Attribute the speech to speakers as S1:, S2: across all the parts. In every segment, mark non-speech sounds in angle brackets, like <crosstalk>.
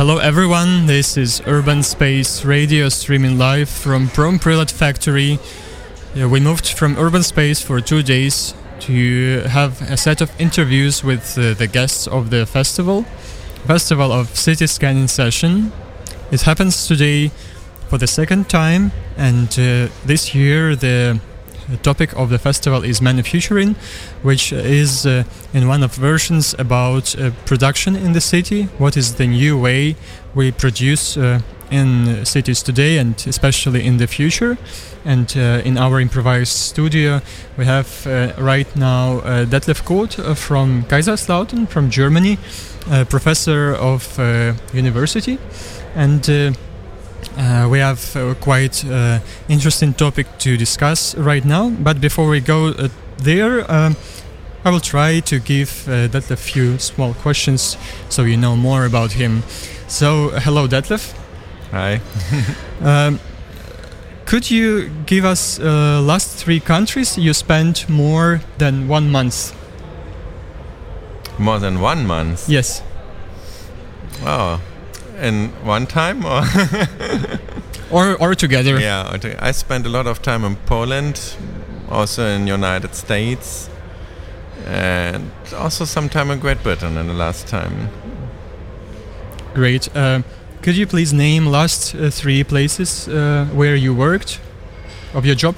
S1: Hello everyone, this is Urban Space Radio streaming live from Promprylad Factory. We moved from Urban Space for two days to have a set of interviews with uh, the guests of the festival, Festival of City Scanning Session. It happens today for the second time, and uh, this year the topic of the festival is manufacturing, which is uh, in one of versions about uh, production in the city. What is the new way we produce uh, in cities today, and especially in the future? And uh, in our improvised studio, we have uh, right now Detlef Kurth from Kaiserslautern, from Germany, professor of university, and. Uh, we have a quite uh, interesting topic to discuss right now, but before we go uh, there, um, I will try to give uh, Detlef a few small questions so you know more about him. So, hello, Detlef.
S2: Hi. <laughs>
S1: um, could you give us uh, last three countries you spent more than one month?
S2: More than one month?
S1: Yes.
S2: Oh, in one time or? <laughs>
S1: Or or together.
S2: Yeah i spent a lot of time in poland also in united states and also some time in great britain in the last time.
S1: Great. Uh, could you please name last uh, three places uh, where you worked of your job?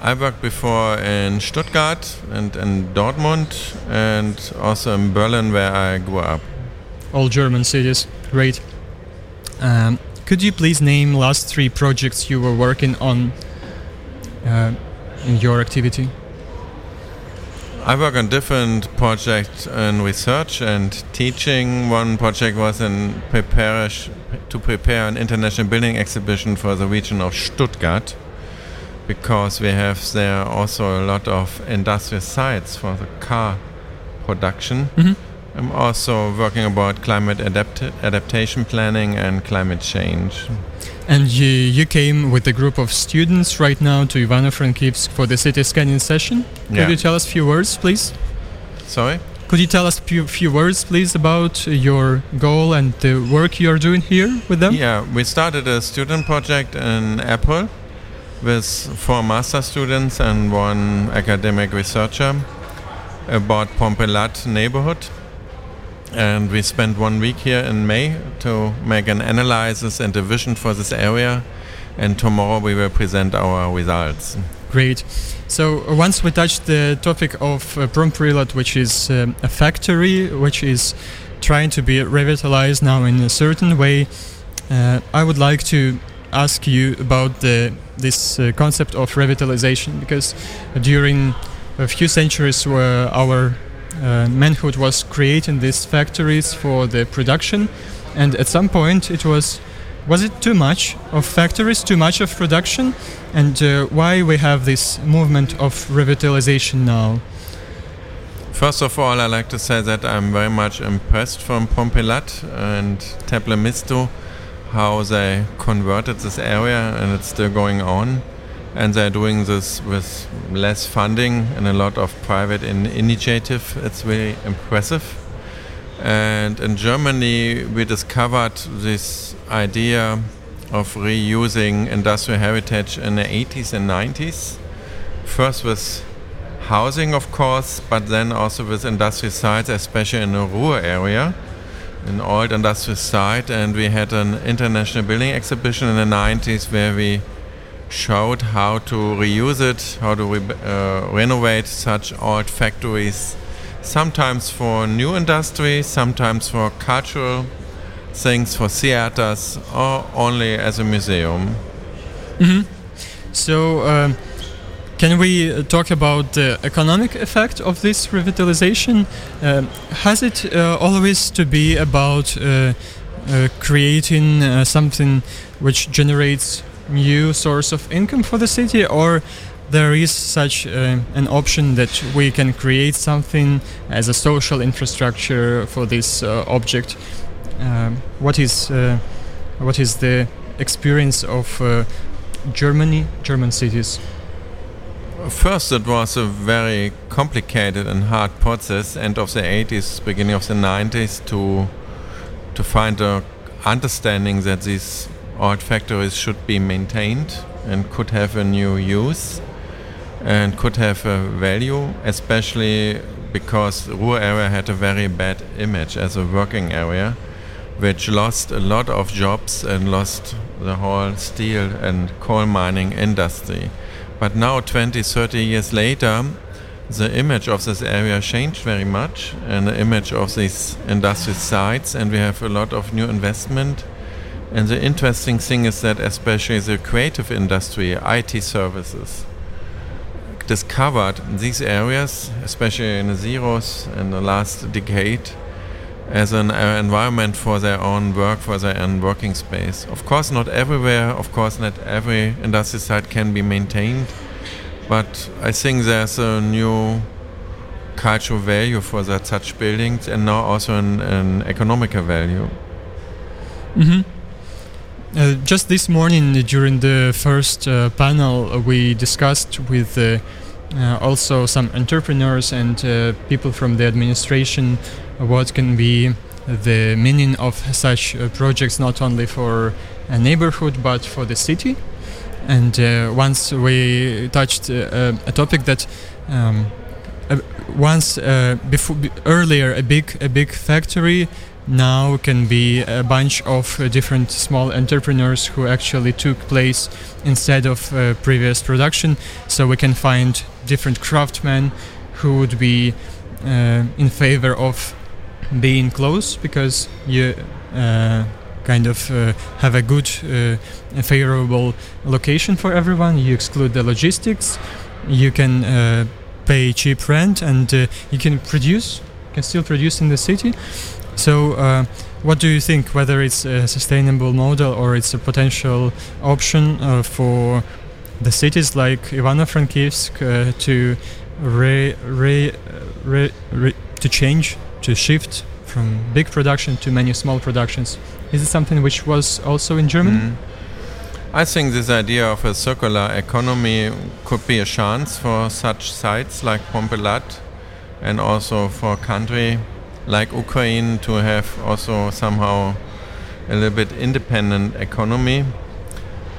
S2: I worked before in Stuttgart and in Dortmund and also in Berlin where I grew up.
S1: All German cities. Great. Um, could you please name last three projects you were working on uh, in your activity?
S2: I work on different projects in research and teaching. One project was in prepare to prepare an international building exhibition for the region of Stuttgart because we have there also a lot of industrial sites for the car production. Mm -hmm. I'm also working about climate adapt adaptation planning and climate change.
S1: And you, you came with a group of students right now to Ivano-Frankivsk for the city scanning session. Could yeah. you tell us a few words, please?
S2: Sorry?
S1: Could you tell us a few, few words, please, about your goal and the work you are doing here with them?
S2: Yeah, we started a student project in April with four master students and one academic researcher about Pompelat neighborhood and we spent one week here in May to make an analysis and a vision for this area. And tomorrow we will present our results.
S1: Great. So uh, once we touched the topic of uh, which is um, a factory which is trying to be revitalized now in a certain way, uh, I would like to ask you about the, this uh, concept of revitalization because during a few centuries where our uh, manhood was creating these factories for the production, and at some point it was was it too much of factories, too much of production, and uh, why we have this movement of revitalization now?
S2: First of all, I like to say that I'm very much impressed from Pompelat and Temple how they converted this area, and it's still going on and they're doing this with less funding and a lot of private in initiative. It's very impressive. And in Germany, we discovered this idea of reusing industrial heritage in the 80s and 90s. First with housing, of course, but then also with industrial sites, especially in the Ruhr area, an old industrial site. And we had an international building exhibition in the 90s where we showed how to reuse it, how to re uh, renovate such old factories, sometimes for new industry, sometimes for cultural things, for theaters, or only as a museum.
S1: Mm -hmm. So, um, can we uh, talk about the economic effect of this revitalization? Um, has it uh, always to be about uh, uh creating uh, something which generates new source of income for the city or there is such uh, an option that we can create something as a social infrastructure for this uh, object? Um, what is uh, what is the experience of uh, Germany German cities?
S2: First, it was a very complicated and hard process, end of the 80s, beginning of the 90s, to to find a understanding that these old factories should be maintained and could have a new use and could have a value, especially because Ruhr area had a very bad image as a working area, which lost a lot of jobs and lost the whole steel and coal mining industry. But now, 20, 30 years later, the image of this area changed very much and the image of these industrial sites, and we have a lot of new investment. And the interesting thing is that, especially the creative industry, IT services, discovered these areas, especially in the zeros in the last decade, as an uh, environment for their own work, for their own working space. Of course, not everywhere, of course, not every industrial site can be maintained, but I think there's a new cultural value for that such buildings and now also an, an economical value.
S1: Mm-hmm. Uh, just this morning during the first uh, panel, uh, we discussed with uh, uh, also some entrepreneurs and uh, people from the administration what can be the meaning of such projects, not only for a neighborhood but for the city. And once we touched a topic that. Um, once before earlier a big a big factory now can be a bunch of uh, different small entrepreneurs who actually took place instead of uh, previous production. So we can find different craftsmen who would be uh, in favor of being close because you uh, kind of uh, have a good uh, favorable location for everyone. You exclude the logistics. You can pay cheap rent and you can produce can still produce in the city so, uh, what do you think? Whether it's a sustainable model or it's a potential option uh, for the cities like Ivano-Frankivsk uh, to re, re, re, re, to change, to shift from big production to many small productions? Is it something which was also in Germany? Mm.
S2: I think this idea of a circular economy could be a chance for such sites like Pompelat and also for country like Ukraine to have also somehow a little bit independent economy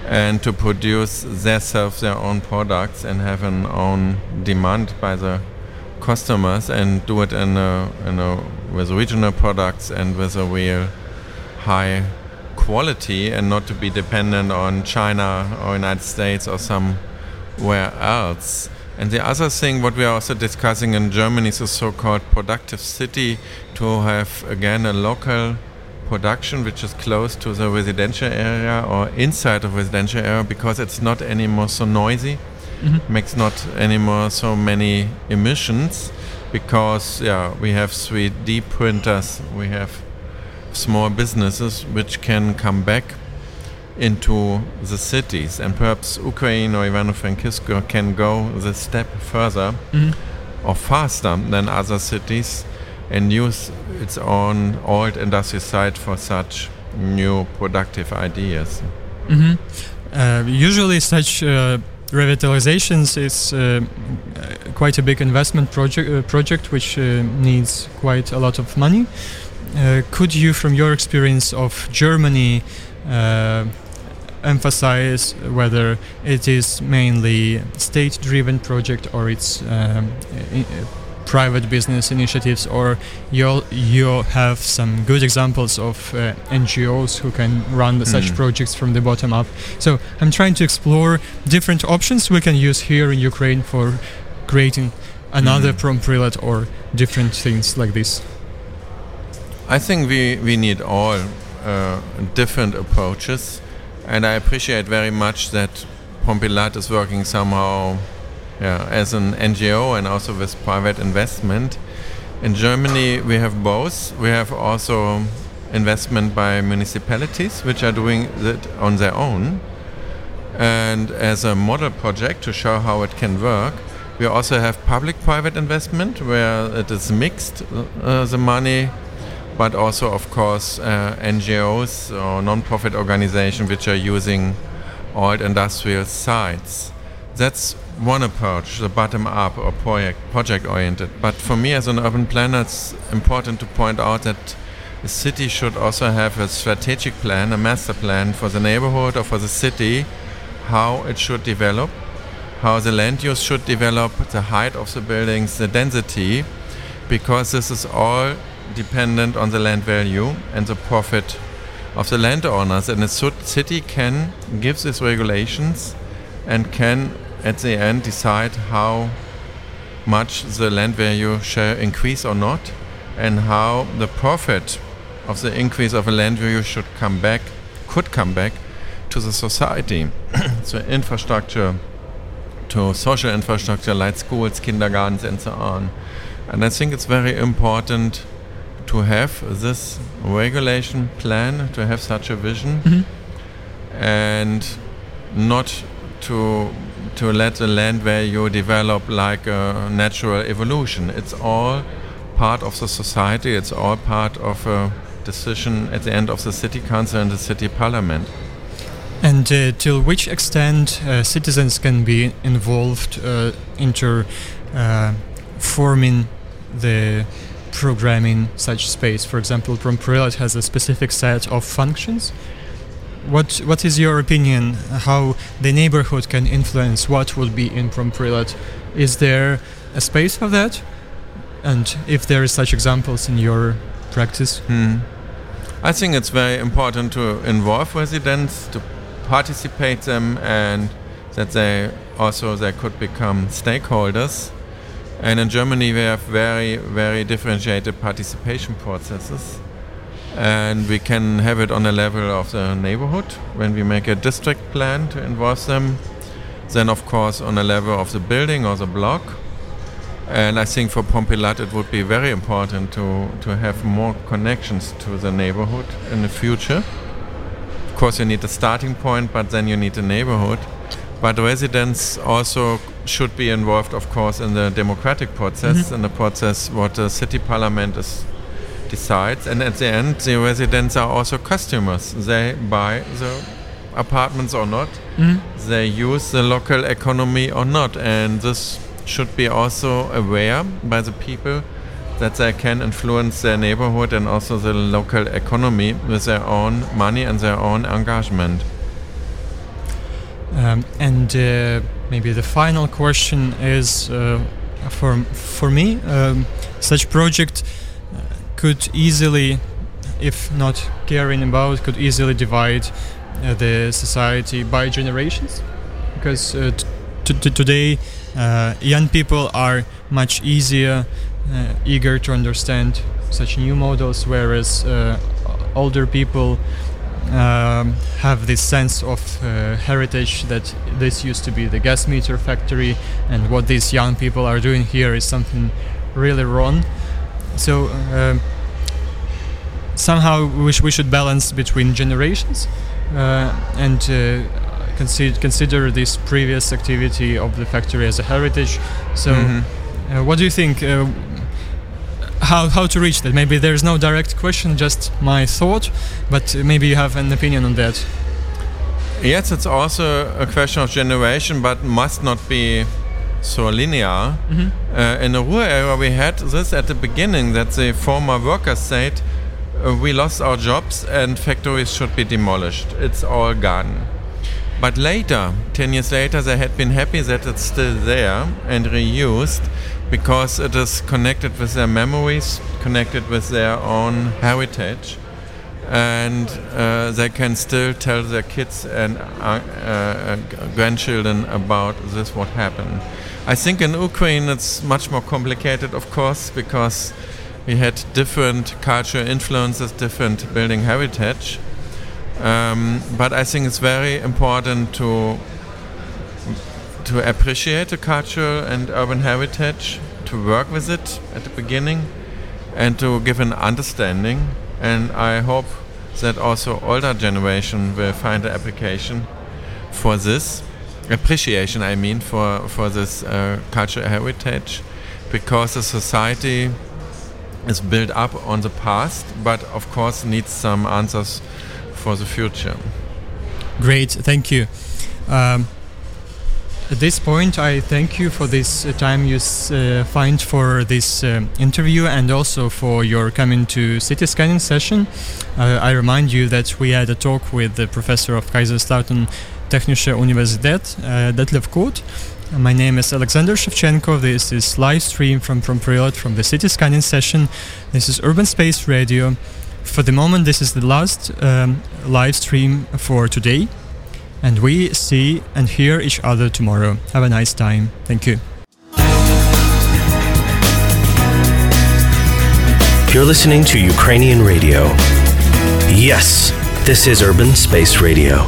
S2: and to produce themselves their own products and have an own demand by the customers and do it in a, in a, with regional products and with a real high quality and not to be dependent on China or United States or somewhere else. And the other thing, what we are also discussing in Germany, is a so-called productive city to have again a local production which is close to the residential area or inside of residential area because it's not anymore so noisy, mm-hmm. makes not anymore so many emissions because yeah we have 3D printers, we have small businesses which can come back into the cities, and perhaps Ukraine or Ivano-Frankivsk can go the step further mm-hmm. or faster than other cities and use its own old industry site for such new productive ideas.
S1: Mm-hmm. Uh, usually, such uh, revitalizations is uh, quite a big investment project, uh, project which uh, needs quite a lot of money. Uh, could you, from your experience of Germany, emphasize whether it is mainly state-driven project or it's um, private business initiatives or you you have some good examples of uh, NGOs who can run mm. such hmm. projects from the bottom up so I'm trying to explore different options we can use here in Ukraine for creating another mm. Promprylad or different things like this
S2: I think we we need all uh, different approaches and I appreciate very much that Pompilat is working somehow yeah, as an NGO and also with private investment. In Germany, we have both. We have also investment by municipalities, which are doing it on their own. And as a model project to show how it can work, we also have public private investment where it is mixed, uh, the money but also, of course, uh, NGOs or non-profit organizations which are using old industrial sites. That's one approach, the bottom-up or project project-oriented. But for me, as an urban planner, it's important to point out that the city should also have a strategic plan, a master plan for the neighborhood or for the city, how it should develop, how the land use should develop, the height of the buildings, the density, because this is all dependent on the land value and the profit of the landowners. And a city can give these regulations and can at the end decide how much the land value shall increase or not and how the profit of the increase of a land value should come back could come back to the society <clears throat> so infrastructure to social infrastructure like schools kindergartens and so on and i think it's very important to have this regulation plan to have such a vision
S1: Mm-hmm.
S2: and not to to let the land value develop like a natural evolution. It's all part of the society. It's all part of a decision at the end of the city council and the city parliament.
S1: And uh, till which extent uh, citizens can be involved uh, into uh, forming the programming such space? For example, Promprylad has a specific set of functions. What What is your opinion? How the neighborhood can influence what would be in Promprylad? Is there a space for that? And if there is such examples in your practice?
S2: Hmm. I think it's very important to involve residents, to participate them, and that they also they could become stakeholders. And in Germany, we have very, very differentiated participation processes. And we can have it on the level of the neighborhood when we make a district plan to involve them. Then, of course, on the level of the building or the block. And I think for Pompelat it would be very important to, to have more connections to the neighborhood in the future. Of course, you need a starting point, but then you need a neighborhood. But residents also should be involved, of course, in the democratic process, in the process what the city parliament is decides. And at the end, the residents are also customers. They buy the apartments or not.
S1: Mhm.
S2: They use the local economy or not. And this should be also aware by the people that they can influence their neighborhood and also the local economy with their own money and their own engagement.
S1: Um, and uh, maybe the final question is uh, for for me, um, such project uh, could easily, if not caring about, could easily divide uh, the society by generations, because uh, today uh, young people are much easier, uh, eager to understand such new models, whereas older people um, have this sense of uh, heritage that this used to be the gas meter factory and what these young people are doing here is something really wrong so um, somehow we, sh- we should balance between generations uh, and uh, consider, consider this previous activity of the factory as a heritage so
S2: Mhm.
S1: uh, what do you think uh, how, how to reach that maybe there's no direct question just my thought but maybe you have an opinion on that
S2: Yes, it's also a question of generation, but must not be so linear.
S1: Mhm.
S2: Uh, in the Ruhr area, we had this at the beginning that the former workers said, uh, We lost our jobs and factories should be demolished. It's all gone. But later, 10 years later, they had been happy that it's still there and reused because it is connected with their memories, connected with their own heritage and uh, they can still tell their kids and uh, uh, grandchildren about this what happened. I think in Ukraine it's much more complicated, of course, because we had different cultural influences, different building heritage. Um, but I think it's very important to to appreciate the cultural and urban heritage, to work with it at the beginning, and to give an understanding. And I hope that also older generation will find an application for this appreciation. I mean, for for this uh, cultural heritage, because the society is built up on the past, but of course needs some answers for the future.
S1: Great, thank you. Um, At this point, I thank you for this uh, time you uh, find for this um, interview and also for your coming to city scanning session. Uh, I remind you that we had a talk with the professor of Kaiserslautern Technische Universität, uh, Detlef Kurth. My name is Alexander Shevchenko. This is live stream from Promprylad from the city scanning session. This is Urban Space Radio. For the moment, this is the last um, live stream for today and we see and hear each other tomorrow. Have a nice time. Thank you.
S3: You're listening to Ukrainian radio. Yes, this is Urban Space Radio.